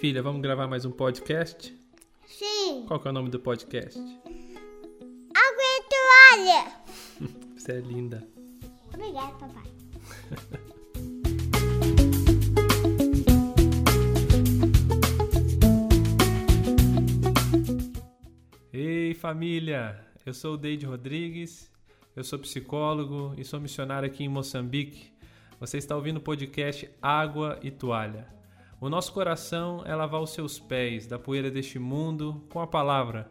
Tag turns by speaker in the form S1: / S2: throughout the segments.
S1: Filha, vamos gravar mais um podcast?
S2: Sim.
S1: Qual que é o nome do podcast?
S2: Água e toalha.
S1: Você é linda.
S2: Obrigada, papai.
S1: Ei, família! Eu sou o Deide Rodrigues, eu sou psicólogo e sou missionário aqui em Moçambique. Você está ouvindo o podcast Água e Toalha. O nosso coração é lavar os seus pés da poeira deste mundo com a palavra.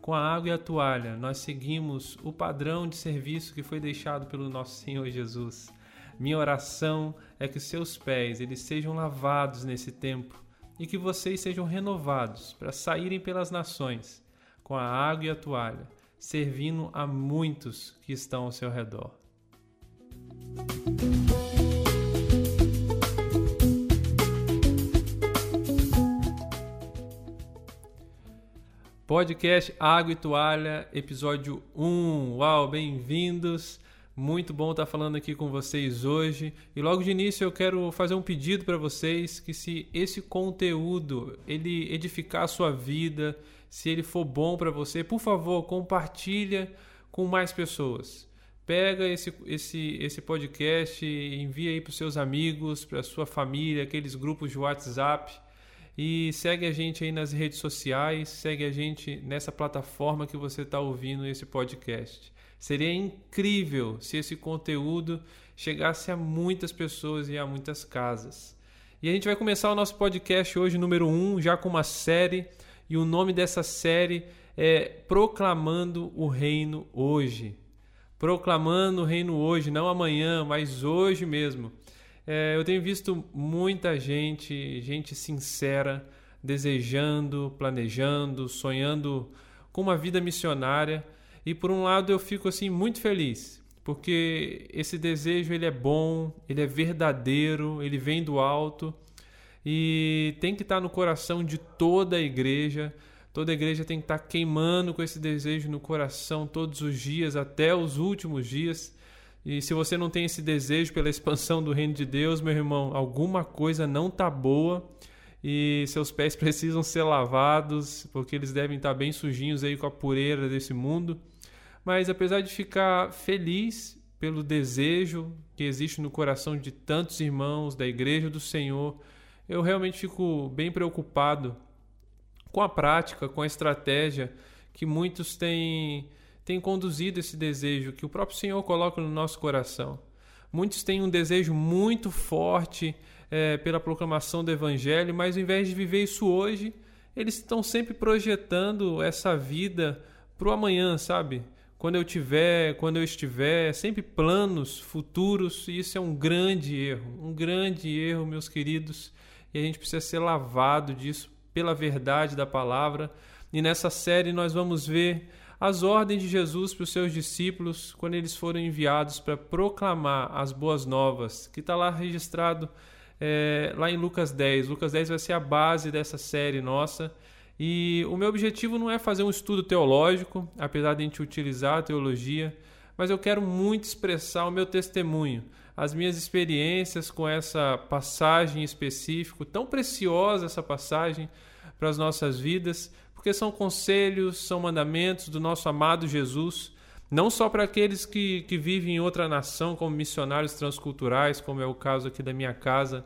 S1: Com a água e a toalha, nós seguimos o padrão de serviço que foi deixado pelo nosso Senhor Jesus. Minha oração é que seus pés eles sejam lavados nesse tempo e que vocês sejam renovados para saírem pelas nações com a água e a toalha, servindo a muitos que estão ao seu redor. Podcast Água e Toalha, episódio 1. Uau, bem-vindos! Muito bom estar falando aqui com vocês hoje. E logo de início eu quero fazer um pedido para vocês que se esse conteúdo ele edificar a sua vida, se ele for bom para você, por favor, compartilha com mais pessoas. Pega esse, esse, esse podcast e envia aí para os seus amigos, para a sua família, aqueles grupos de WhatsApp e segue a gente aí nas redes sociais, segue a gente nessa plataforma que você está ouvindo esse podcast. Seria incrível se esse conteúdo chegasse a muitas pessoas e a muitas casas. E a gente vai começar o nosso podcast hoje, número 1, um, já com uma série, e o nome dessa série é Proclamando o Reino Hoje. Proclamando o Reino Hoje, não amanhã, mas hoje mesmo. É, eu tenho visto muita gente, gente sincera, desejando, planejando, sonhando com uma vida missionária. E por um lado eu fico assim muito feliz, porque esse desejo ele é bom, ele é verdadeiro, ele vem do alto e tem que estar no coração de toda a igreja. Toda a igreja tem que estar queimando com esse desejo no coração todos os dias, até os últimos dias. E se você não tem esse desejo pela expansão do reino de Deus, meu irmão, alguma coisa não tá boa e seus pés precisam ser lavados, porque eles devem estar bem sujinhos aí com a poeira desse mundo. Mas apesar de ficar feliz pelo desejo que existe no coração de tantos irmãos da igreja do Senhor, eu realmente fico bem preocupado com a prática, com a estratégia que muitos têm tem conduzido esse desejo que o próprio Senhor coloca no nosso coração. Muitos têm um desejo muito forte é, pela proclamação do Evangelho, mas ao invés de viver isso hoje, eles estão sempre projetando essa vida para o amanhã, sabe? Quando eu tiver, quando eu estiver, sempre planos futuros, e isso é um grande erro, um grande erro, meus queridos, e a gente precisa ser lavado disso pela verdade da palavra. E nessa série nós vamos ver as ordens de Jesus para os seus discípulos quando eles foram enviados para proclamar as boas novas, que está lá registrado é, lá em Lucas 10. Lucas 10 vai ser a base dessa série nossa. E o meu objetivo não é fazer um estudo teológico, apesar de a gente utilizar a teologia, mas eu quero muito expressar o meu testemunho, as minhas experiências com essa passagem específica, tão preciosa essa passagem para as nossas vidas, porque são conselhos, são mandamentos do nosso amado Jesus, não só para aqueles que, que vivem em outra nação, como missionários transculturais, como é o caso aqui da minha casa,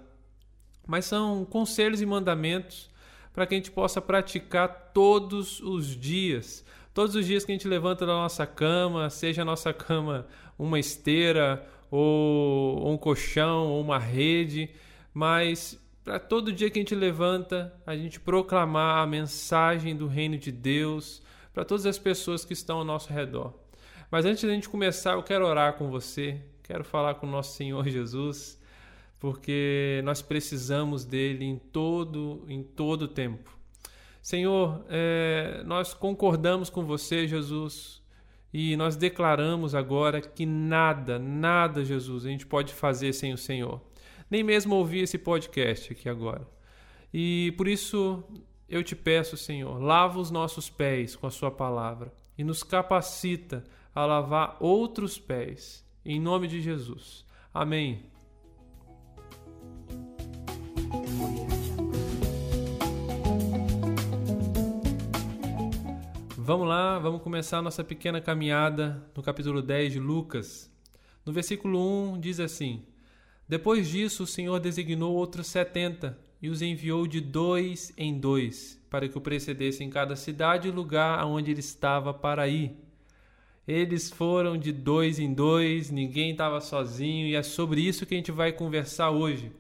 S1: mas são conselhos e mandamentos para que a gente possa praticar todos os dias. Todos os dias que a gente levanta da nossa cama, seja a nossa cama uma esteira, ou, ou um colchão, ou uma rede, mas para todo dia que a gente levanta, a gente proclamar a mensagem do reino de Deus para todas as pessoas que estão ao nosso redor. Mas antes da gente começar, eu quero orar com você, quero falar com o nosso Senhor Jesus, porque nós precisamos dele em todo em todo tempo. Senhor, é, nós concordamos com você, Jesus, e nós declaramos agora que nada, nada, Jesus, a gente pode fazer sem o Senhor nem mesmo ouvir esse podcast aqui agora. E por isso eu te peço, Senhor, lava os nossos pés com a Sua palavra e nos capacita a lavar outros pés, em nome de Jesus. Amém. Vamos lá, vamos começar nossa pequena caminhada no capítulo 10 de Lucas. No versículo 1 diz assim: depois disso, o Senhor designou outros setenta e os enviou de dois em dois, para que o precedessem em cada cidade e lugar aonde ele estava para ir. Eles foram de dois em dois, ninguém estava sozinho, e é sobre isso que a gente vai conversar hoje.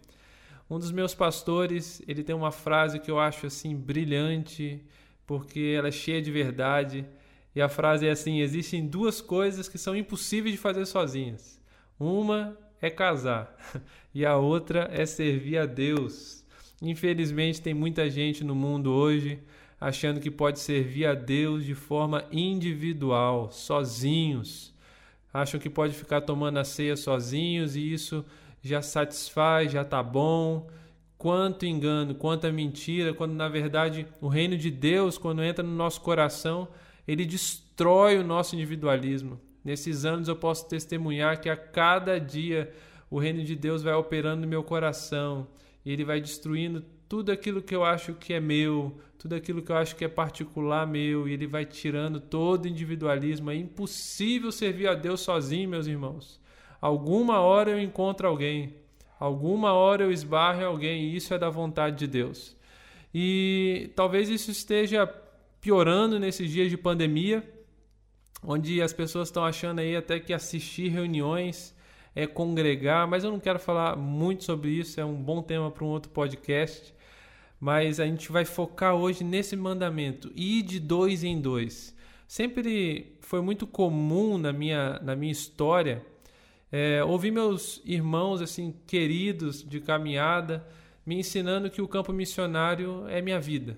S1: Um dos meus pastores, ele tem uma frase que eu acho assim brilhante, porque ela é cheia de verdade. E a frase é assim: existem duas coisas que são impossíveis de fazer sozinhas. Uma é casar e a outra é servir a Deus. Infelizmente, tem muita gente no mundo hoje achando que pode servir a Deus de forma individual, sozinhos. Acham que pode ficar tomando a ceia sozinhos e isso já satisfaz, já tá bom quanto engano, quanta mentira, quando na verdade o reino de Deus, quando entra no nosso coração, ele destrói o nosso individualismo. Nesses anos eu posso testemunhar que a cada dia o reino de Deus vai operando no meu coração e ele vai destruindo tudo aquilo que eu acho que é meu, tudo aquilo que eu acho que é particular meu, e ele vai tirando todo individualismo. É impossível servir a Deus sozinho, meus irmãos. Alguma hora eu encontro alguém, Alguma hora eu esbarro em alguém e isso é da vontade de Deus. E talvez isso esteja piorando nesses dias de pandemia, onde as pessoas estão achando aí até que assistir reuniões é congregar, mas eu não quero falar muito sobre isso, é um bom tema para um outro podcast. Mas a gente vai focar hoje nesse mandamento, ir de dois em dois. Sempre foi muito comum na minha, na minha história é, ouvi meus irmãos assim queridos de caminhada me ensinando que o campo missionário é minha vida.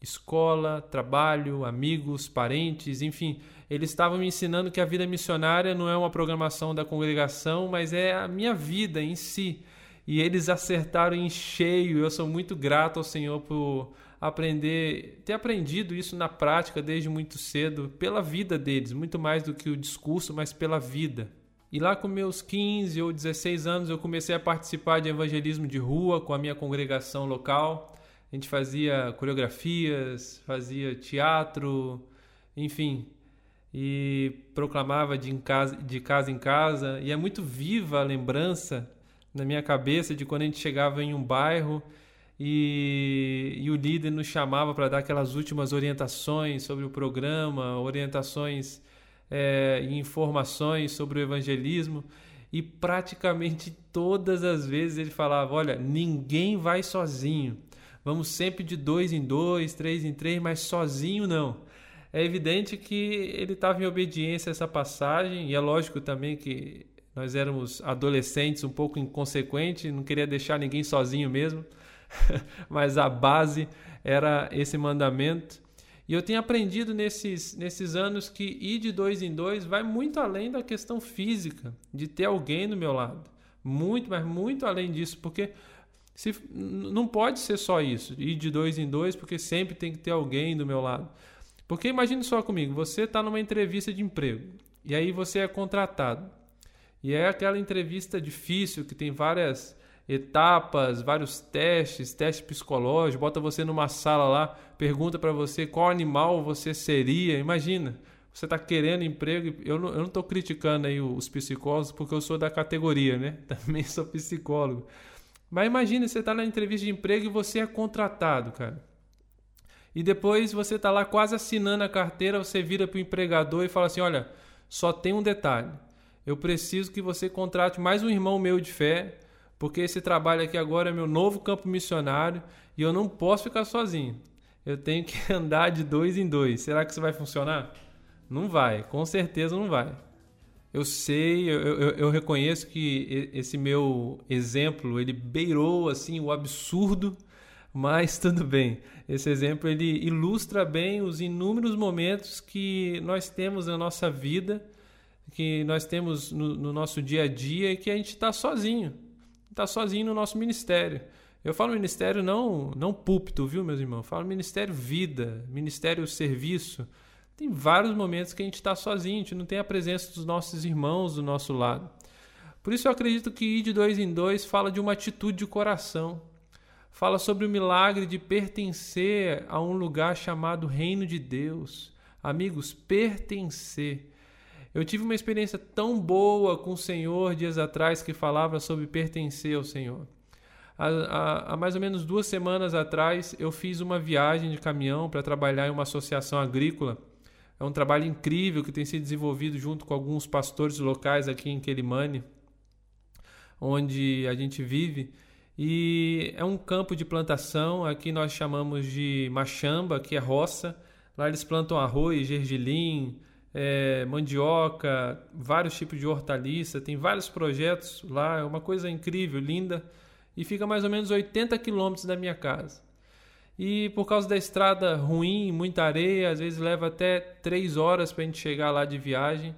S1: Escola, trabalho, amigos, parentes, enfim, eles estavam me ensinando que a vida missionária não é uma programação da congregação, mas é a minha vida em si. E eles acertaram em cheio. Eu sou muito grato ao Senhor por aprender, ter aprendido isso na prática desde muito cedo, pela vida deles, muito mais do que o discurso, mas pela vida. E lá com meus 15 ou 16 anos eu comecei a participar de evangelismo de rua com a minha congregação local. A gente fazia coreografias, fazia teatro, enfim, e proclamava de, casa, de casa em casa. E é muito viva a lembrança na minha cabeça de quando a gente chegava em um bairro e, e o líder nos chamava para dar aquelas últimas orientações sobre o programa, orientações é, informações sobre o evangelismo e praticamente todas as vezes ele falava: Olha, ninguém vai sozinho. Vamos sempre de dois em dois, três em três, mas sozinho não. É evidente que ele estava em obediência a essa passagem, e é lógico também que nós éramos adolescentes, um pouco inconsequentes, não queria deixar ninguém sozinho mesmo, mas a base era esse mandamento. E eu tenho aprendido nesses, nesses anos que ir de dois em dois vai muito além da questão física, de ter alguém do meu lado. Muito, mas muito além disso, porque se, não pode ser só isso, ir de dois em dois, porque sempre tem que ter alguém do meu lado. Porque imagine só comigo, você está numa entrevista de emprego e aí você é contratado. E é aquela entrevista difícil que tem várias etapas, vários testes, teste psicológico, bota você numa sala lá, pergunta para você qual animal você seria. Imagina, você está querendo emprego. Eu não, tô criticando aí os psicólogos porque eu sou da categoria, né? Também sou psicólogo. Mas imagina, você está na entrevista de emprego e você é contratado, cara. E depois você está lá quase assinando a carteira, você vira para o empregador e fala assim: olha, só tem um detalhe. Eu preciso que você contrate mais um irmão meu de fé porque esse trabalho aqui agora é meu novo campo missionário e eu não posso ficar sozinho. Eu tenho que andar de dois em dois. Será que isso vai funcionar? Não vai, com certeza não vai. Eu sei, eu, eu, eu, reconheço que esse meu exemplo ele beirou assim o absurdo, mas tudo bem. Esse exemplo ele ilustra bem os inúmeros momentos que nós temos na nossa vida, que nós temos no, no nosso dia a dia e que a gente está sozinho está sozinho no nosso ministério. Eu falo ministério não, não púlpito, viu, meus irmãos? Eu falo ministério vida, ministério serviço. Tem vários momentos que a gente está sozinho, a gente não tem a presença dos nossos irmãos do nosso lado. Por isso eu acredito que ir de dois em dois fala de uma atitude de coração. Fala sobre o milagre de pertencer a um lugar chamado Reino de Deus, Amigos, pertencer. Eu tive uma experiência tão boa com o Senhor dias atrás que falava sobre pertencer ao Senhor. Há, há, há mais ou menos duas semanas atrás, eu fiz uma viagem de caminhão para trabalhar em uma associação agrícola. É um trabalho incrível que tem sido desenvolvido junto com alguns pastores locais aqui em Quelimane, onde a gente vive. E é um campo de plantação, aqui nós chamamos de machamba, que é roça. Lá eles plantam arroz, gergelim, é, mandioca, vários tipos de hortaliça, tem vários projetos lá, é uma coisa incrível, linda, e fica mais ou menos 80 quilômetros da minha casa. E por causa da estrada ruim, muita areia, às vezes leva até três horas para a gente chegar lá de viagem.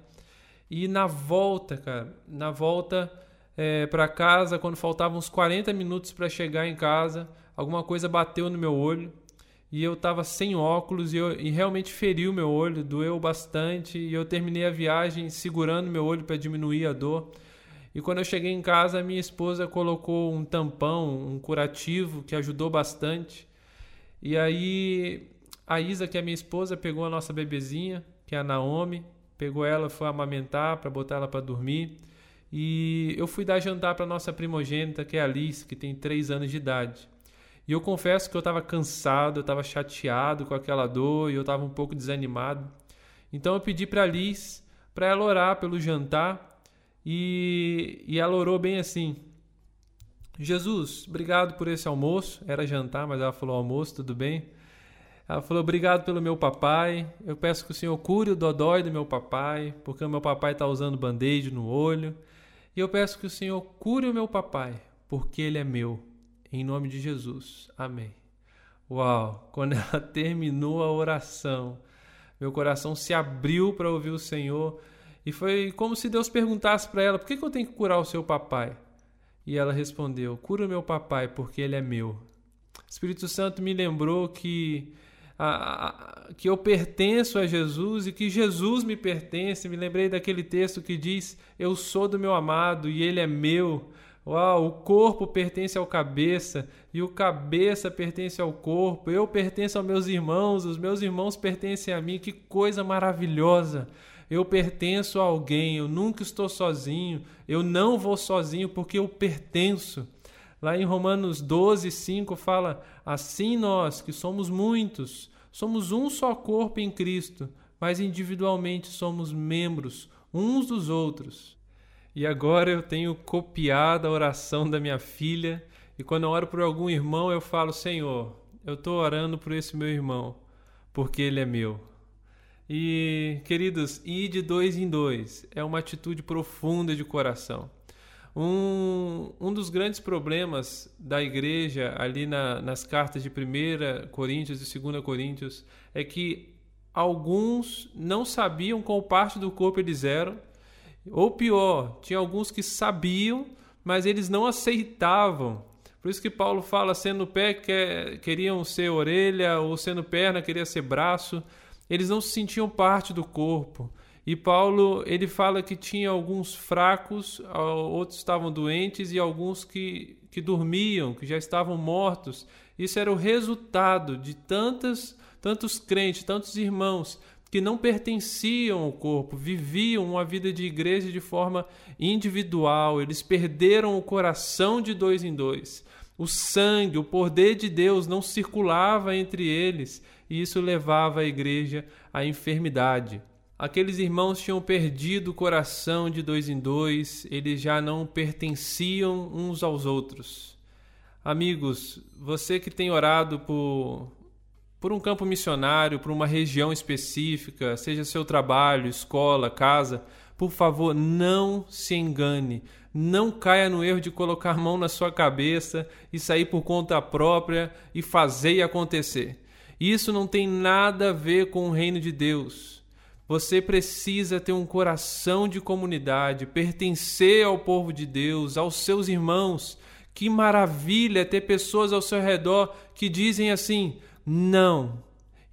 S1: E na volta, cara, na volta é, para casa, quando faltavam uns 40 minutos para chegar em casa, alguma coisa bateu no meu olho e eu estava sem óculos e, eu, e realmente feriu meu olho, doeu bastante e eu terminei a viagem segurando meu olho para diminuir a dor. E quando eu cheguei em casa, minha esposa colocou um tampão, um curativo que ajudou bastante. E aí a Isa, que é minha esposa, pegou a nossa bebezinha, que é a Naomi, pegou ela, foi amamentar para botar ela para dormir. E eu fui dar jantar para nossa primogênita, que é a Alice, que tem 3 anos de idade. E eu confesso que eu estava cansado, eu estava chateado com aquela dor e eu estava um pouco desanimado. Então eu pedi para Liz para ela orar pelo jantar e, e ela orou bem assim: Jesus, obrigado por esse almoço. Era jantar, mas ela falou almoço, tudo bem? Ela falou: Obrigado pelo meu papai. Eu peço que o Senhor cure o dodói do meu papai, porque o meu papai está usando band-aid no olho. E eu peço que o Senhor cure o meu papai, porque ele é meu. Em nome de Jesus. Amém. Uau! Quando ela terminou a oração, meu coração se abriu para ouvir o Senhor e foi como se Deus perguntasse para ela: por que, que eu tenho que curar o seu papai? E ela respondeu: cura o meu papai, porque ele é meu. O Espírito Santo me lembrou que a, a, que eu pertenço a Jesus e que Jesus me pertence. Me lembrei daquele texto que diz: Eu sou do meu amado e ele é meu. Uau, o corpo pertence ao cabeça e o cabeça pertence ao corpo. Eu pertenço aos meus irmãos, os meus irmãos pertencem a mim. Que coisa maravilhosa! Eu pertenço a alguém, eu nunca estou sozinho, eu não vou sozinho porque eu pertenço. Lá em Romanos 12, 5 fala: Assim nós, que somos muitos, somos um só corpo em Cristo, mas individualmente somos membros uns dos outros. E agora eu tenho copiado a oração da minha filha, e quando eu oro por algum irmão, eu falo: Senhor, eu estou orando por esse meu irmão, porque ele é meu. E, queridos, ir de dois em dois é uma atitude profunda de coração. Um, um dos grandes problemas da igreja ali na, nas cartas de 1 Coríntios e 2 Coríntios é que alguns não sabiam qual parte do corpo eles eram ou pior, tinha alguns que sabiam, mas eles não aceitavam. Por isso que Paulo fala, sendo pé que, queriam ser orelha, ou sendo perna queria ser braço. Eles não se sentiam parte do corpo. E Paulo, ele fala que tinha alguns fracos, outros estavam doentes e alguns que, que dormiam, que já estavam mortos. Isso era o resultado de tantas, tantos crentes, tantos irmãos que não pertenciam ao corpo, viviam uma vida de igreja de forma individual, eles perderam o coração de dois em dois. O sangue, o poder de Deus não circulava entre eles e isso levava a igreja à enfermidade. Aqueles irmãos tinham perdido o coração de dois em dois, eles já não pertenciam uns aos outros. Amigos, você que tem orado por por um campo missionário, por uma região específica, seja seu trabalho, escola, casa, por favor, não se engane. Não caia no erro de colocar a mão na sua cabeça e sair por conta própria e fazer e acontecer. Isso não tem nada a ver com o reino de Deus. Você precisa ter um coração de comunidade, pertencer ao povo de Deus, aos seus irmãos. Que maravilha ter pessoas ao seu redor que dizem assim: não.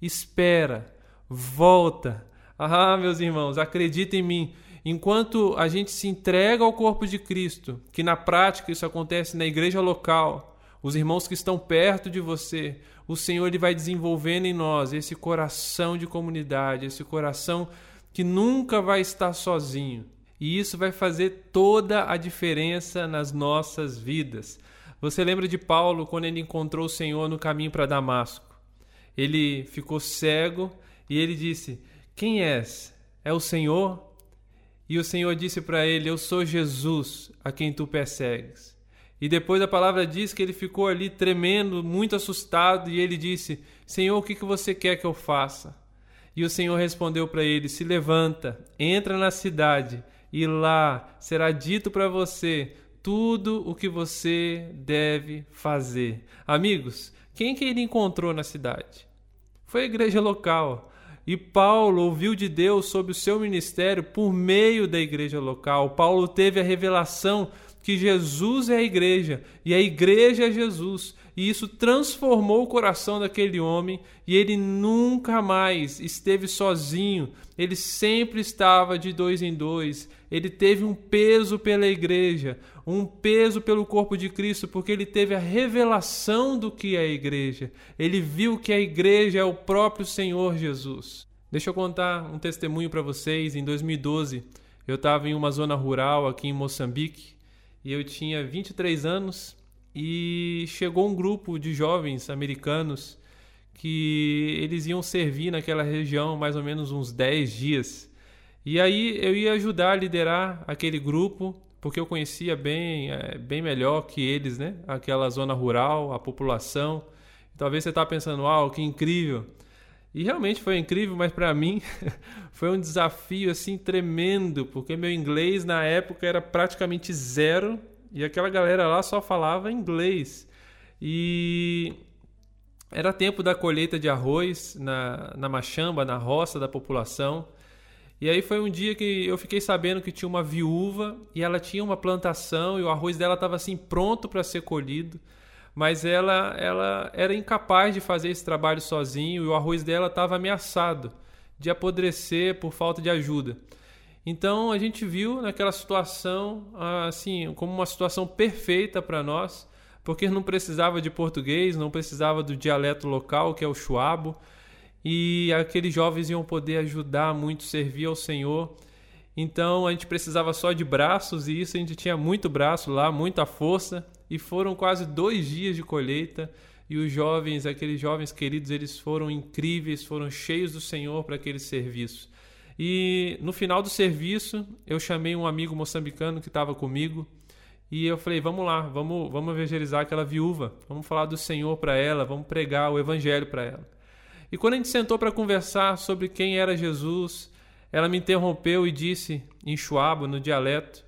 S1: Espera. Volta. Ah, meus irmãos, acreditem em mim. Enquanto a gente se entrega ao corpo de Cristo, que na prática isso acontece na igreja local, os irmãos que estão perto de você, o Senhor ele vai desenvolvendo em nós esse coração de comunidade, esse coração que nunca vai estar sozinho. E isso vai fazer toda a diferença nas nossas vidas. Você lembra de Paulo quando ele encontrou o Senhor no caminho para Damasco? Ele ficou cego e ele disse: Quem és? É o Senhor? E o Senhor disse para ele: Eu sou Jesus a quem tu persegues. E depois a palavra diz que ele ficou ali tremendo, muito assustado, e ele disse: Senhor, o que, que você quer que eu faça? E o Senhor respondeu para ele: Se levanta, entra na cidade, e lá será dito para você tudo o que você deve fazer. Amigos, quem que ele encontrou na cidade? Foi a igreja local. E Paulo ouviu de Deus sobre o seu ministério por meio da igreja local. Paulo teve a revelação que Jesus é a igreja e a igreja é Jesus. E isso transformou o coração daquele homem e ele nunca mais esteve sozinho. Ele sempre estava de dois em dois. Ele teve um peso pela igreja, um peso pelo corpo de Cristo, porque ele teve a revelação do que é a igreja. Ele viu que a igreja é o próprio Senhor Jesus. Deixa eu contar um testemunho para vocês. Em 2012, eu estava em uma zona rural aqui em Moçambique e eu tinha 23 anos e chegou um grupo de jovens americanos que eles iam servir naquela região mais ou menos uns 10 dias. E aí eu ia ajudar a liderar aquele grupo, porque eu conhecia bem, é, bem melhor que eles, né? Aquela zona rural, a população. Talvez você está pensando, uau, que incrível. E realmente foi incrível, mas para mim foi um desafio assim tremendo, porque meu inglês na época era praticamente zero e aquela galera lá só falava inglês. E era tempo da colheita de arroz na, na machamba, na roça da população. E aí foi um dia que eu fiquei sabendo que tinha uma viúva e ela tinha uma plantação e o arroz dela estava assim pronto para ser colhido mas ela, ela era incapaz de fazer esse trabalho sozinho e o arroz dela estava ameaçado de apodrecer por falta de ajuda. Então a gente viu naquela situação assim como uma situação perfeita para nós, porque não precisava de português, não precisava do dialeto local que é o chuabo, e aqueles jovens iam poder ajudar muito, servir ao Senhor. Então a gente precisava só de braços e isso a gente tinha muito braço lá, muita força e foram quase dois dias de colheita. E os jovens, aqueles jovens queridos, eles foram incríveis, foram cheios do Senhor para aquele serviço. E no final do serviço, eu chamei um amigo moçambicano que estava comigo e eu falei: vamos lá, vamos, vamos evangelizar aquela viúva, vamos falar do Senhor para ela, vamos pregar o Evangelho para ela. E quando a gente sentou para conversar sobre quem era Jesus, ela me interrompeu e disse, em chuabo, no dialeto,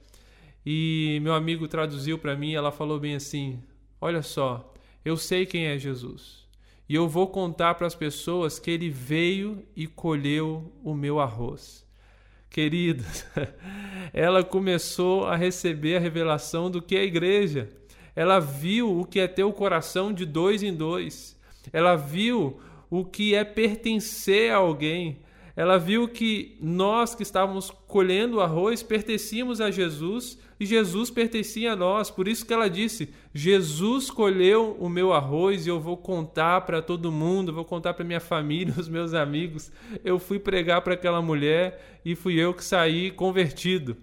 S1: e meu amigo traduziu para mim, ela falou bem assim: Olha só, eu sei quem é Jesus. E eu vou contar para as pessoas que ele veio e colheu o meu arroz. Queridos, ela começou a receber a revelação do que é a igreja. Ela viu o que é ter o coração de dois em dois. Ela viu o que é pertencer a alguém ela viu que nós que estávamos colhendo arroz pertencíamos a Jesus e Jesus pertencia a nós. Por isso que ela disse: Jesus colheu o meu arroz e eu vou contar para todo mundo, vou contar para minha família, os meus amigos. Eu fui pregar para aquela mulher e fui eu que saí convertido.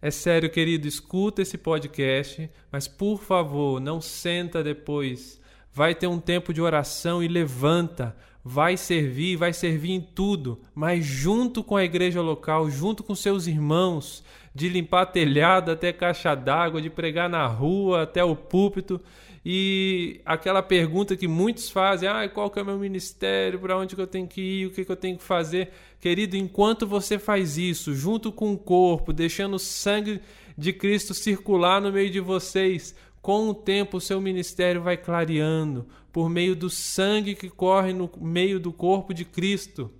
S1: É sério, querido, escuta esse podcast, mas por favor, não senta depois. Vai ter um tempo de oração e levanta vai servir, vai servir em tudo, mas junto com a igreja local, junto com seus irmãos, de limpar telhado até caixa d'água, de pregar na rua até o púlpito. E aquela pergunta que muitos fazem: ah, qual que é o meu ministério? Para onde que eu tenho que ir? O que, que eu tenho que fazer? Querido, enquanto você faz isso, junto com o corpo, deixando o sangue de Cristo circular no meio de vocês, com o tempo, o seu ministério vai clareando por meio do sangue que corre no meio do corpo de Cristo.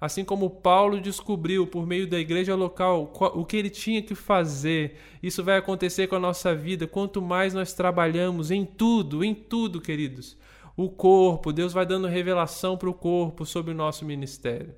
S1: Assim como Paulo descobriu por meio da igreja local o que ele tinha que fazer, isso vai acontecer com a nossa vida. Quanto mais nós trabalhamos em tudo, em tudo, queridos, o corpo, Deus vai dando revelação para o corpo sobre o nosso ministério.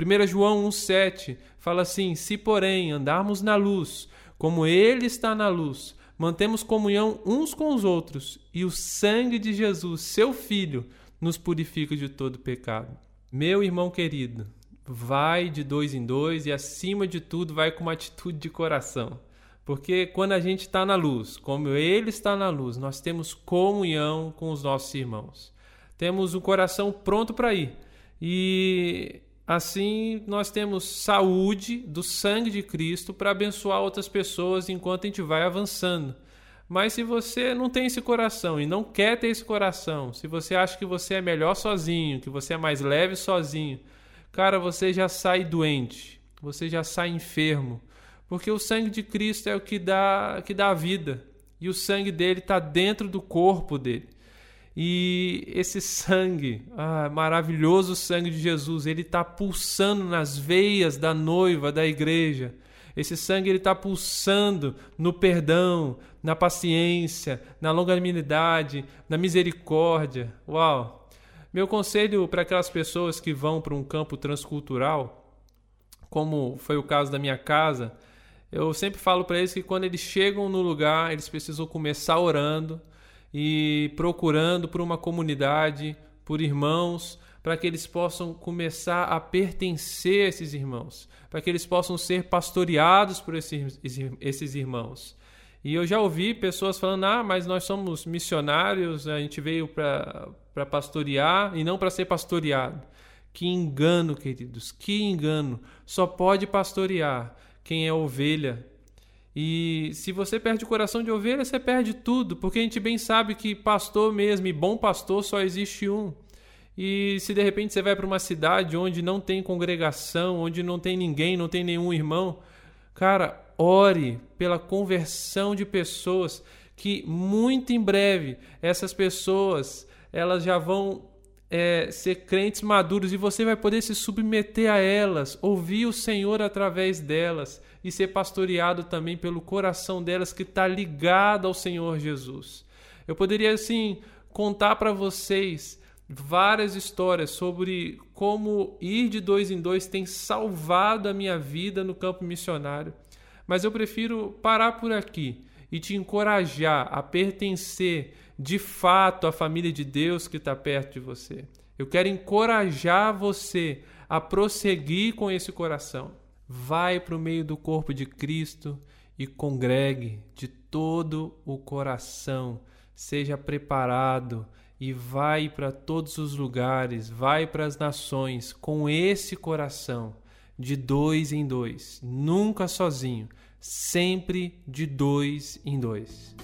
S1: 1 João 1,7 fala assim: Se, porém, andarmos na luz, como Ele está na luz, mantemos comunhão uns com os outros, e o sangue de Jesus, seu Filho, nos purifica de todo pecado. Meu irmão querido, vai de dois em dois e, acima de tudo, vai com uma atitude de coração. Porque quando a gente está na luz, como Ele está na luz, nós temos comunhão com os nossos irmãos. Temos o coração pronto para ir. E assim nós temos saúde do sangue de Cristo para abençoar outras pessoas enquanto a gente vai avançando. Mas se você não tem esse coração e não quer ter esse coração, se você acha que você é melhor sozinho, que você é mais leve sozinho, cara, você já sai doente, você já sai enfermo, porque o sangue de Cristo é o que dá, que dá a vida. E o sangue dele está dentro do corpo dele. E esse sangue, ah, maravilhoso sangue de Jesus, ele está pulsando nas veias da noiva da igreja. Esse sangue ele está pulsando no perdão, na paciência, na longanimidade, na misericórdia. Uau! Meu conselho para aquelas pessoas que vão para um campo transcultural, como foi o caso da minha casa, eu sempre falo para eles que quando eles chegam no lugar, eles precisam começar orando e procurando por uma comunidade, por irmãos, para que eles possam começar a pertencer a esses irmãos, para que eles possam ser pastoreados por esses, esses irmãos. E eu já ouvi pessoas falando: ah, mas nós somos missionários, a gente veio para pastorear e não para ser pastoreado. Que engano, queridos, que engano. Só pode pastorear quem é ovelha. E se você perde o coração de ovelha, você perde tudo, porque a gente bem sabe que pastor mesmo e bom pastor só existe um. E se de repente você vai para uma cidade onde não tem congregação, onde não tem ninguém, não tem nenhum irmão, cara, ore pela conversão de pessoas que muito em breve essas pessoas elas já vão é, ser crentes maduros e você vai poder se submeter a elas, ouvir o Senhor através delas e ser pastoreado também pelo coração delas que está ligado ao Senhor Jesus. Eu poderia assim contar para vocês várias histórias sobre como ir de dois em dois tem salvado a minha vida no campo missionário, mas eu prefiro parar por aqui e te encorajar a pertencer de fato à família de Deus que está perto de você. Eu quero encorajar você a prosseguir com esse coração. Vai para o meio do corpo de Cristo e congregue de todo o coração. Seja preparado e vai para todos os lugares, vai para as nações com esse coração, de dois em dois, nunca sozinho, sempre de dois em dois.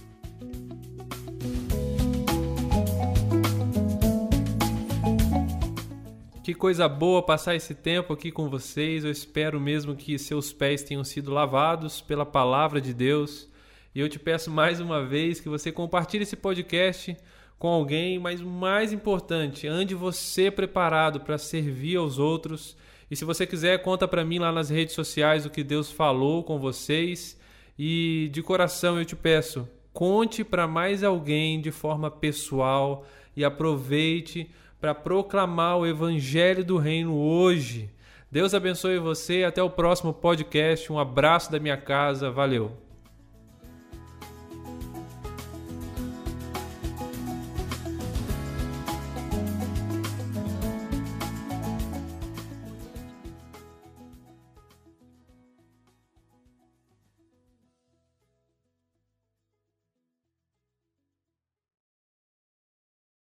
S1: Que coisa boa passar esse tempo aqui com vocês. Eu espero mesmo que seus pés tenham sido lavados pela palavra de Deus. E eu te peço mais uma vez que você compartilhe esse podcast com alguém, mas o mais importante, ande você preparado para servir aos outros. E se você quiser, conta para mim lá nas redes sociais o que Deus falou com vocês. E de coração eu te peço, conte para mais alguém de forma pessoal e aproveite para proclamar o evangelho do reino hoje. Deus abençoe você. Até o próximo podcast. Um abraço da minha casa. Valeu.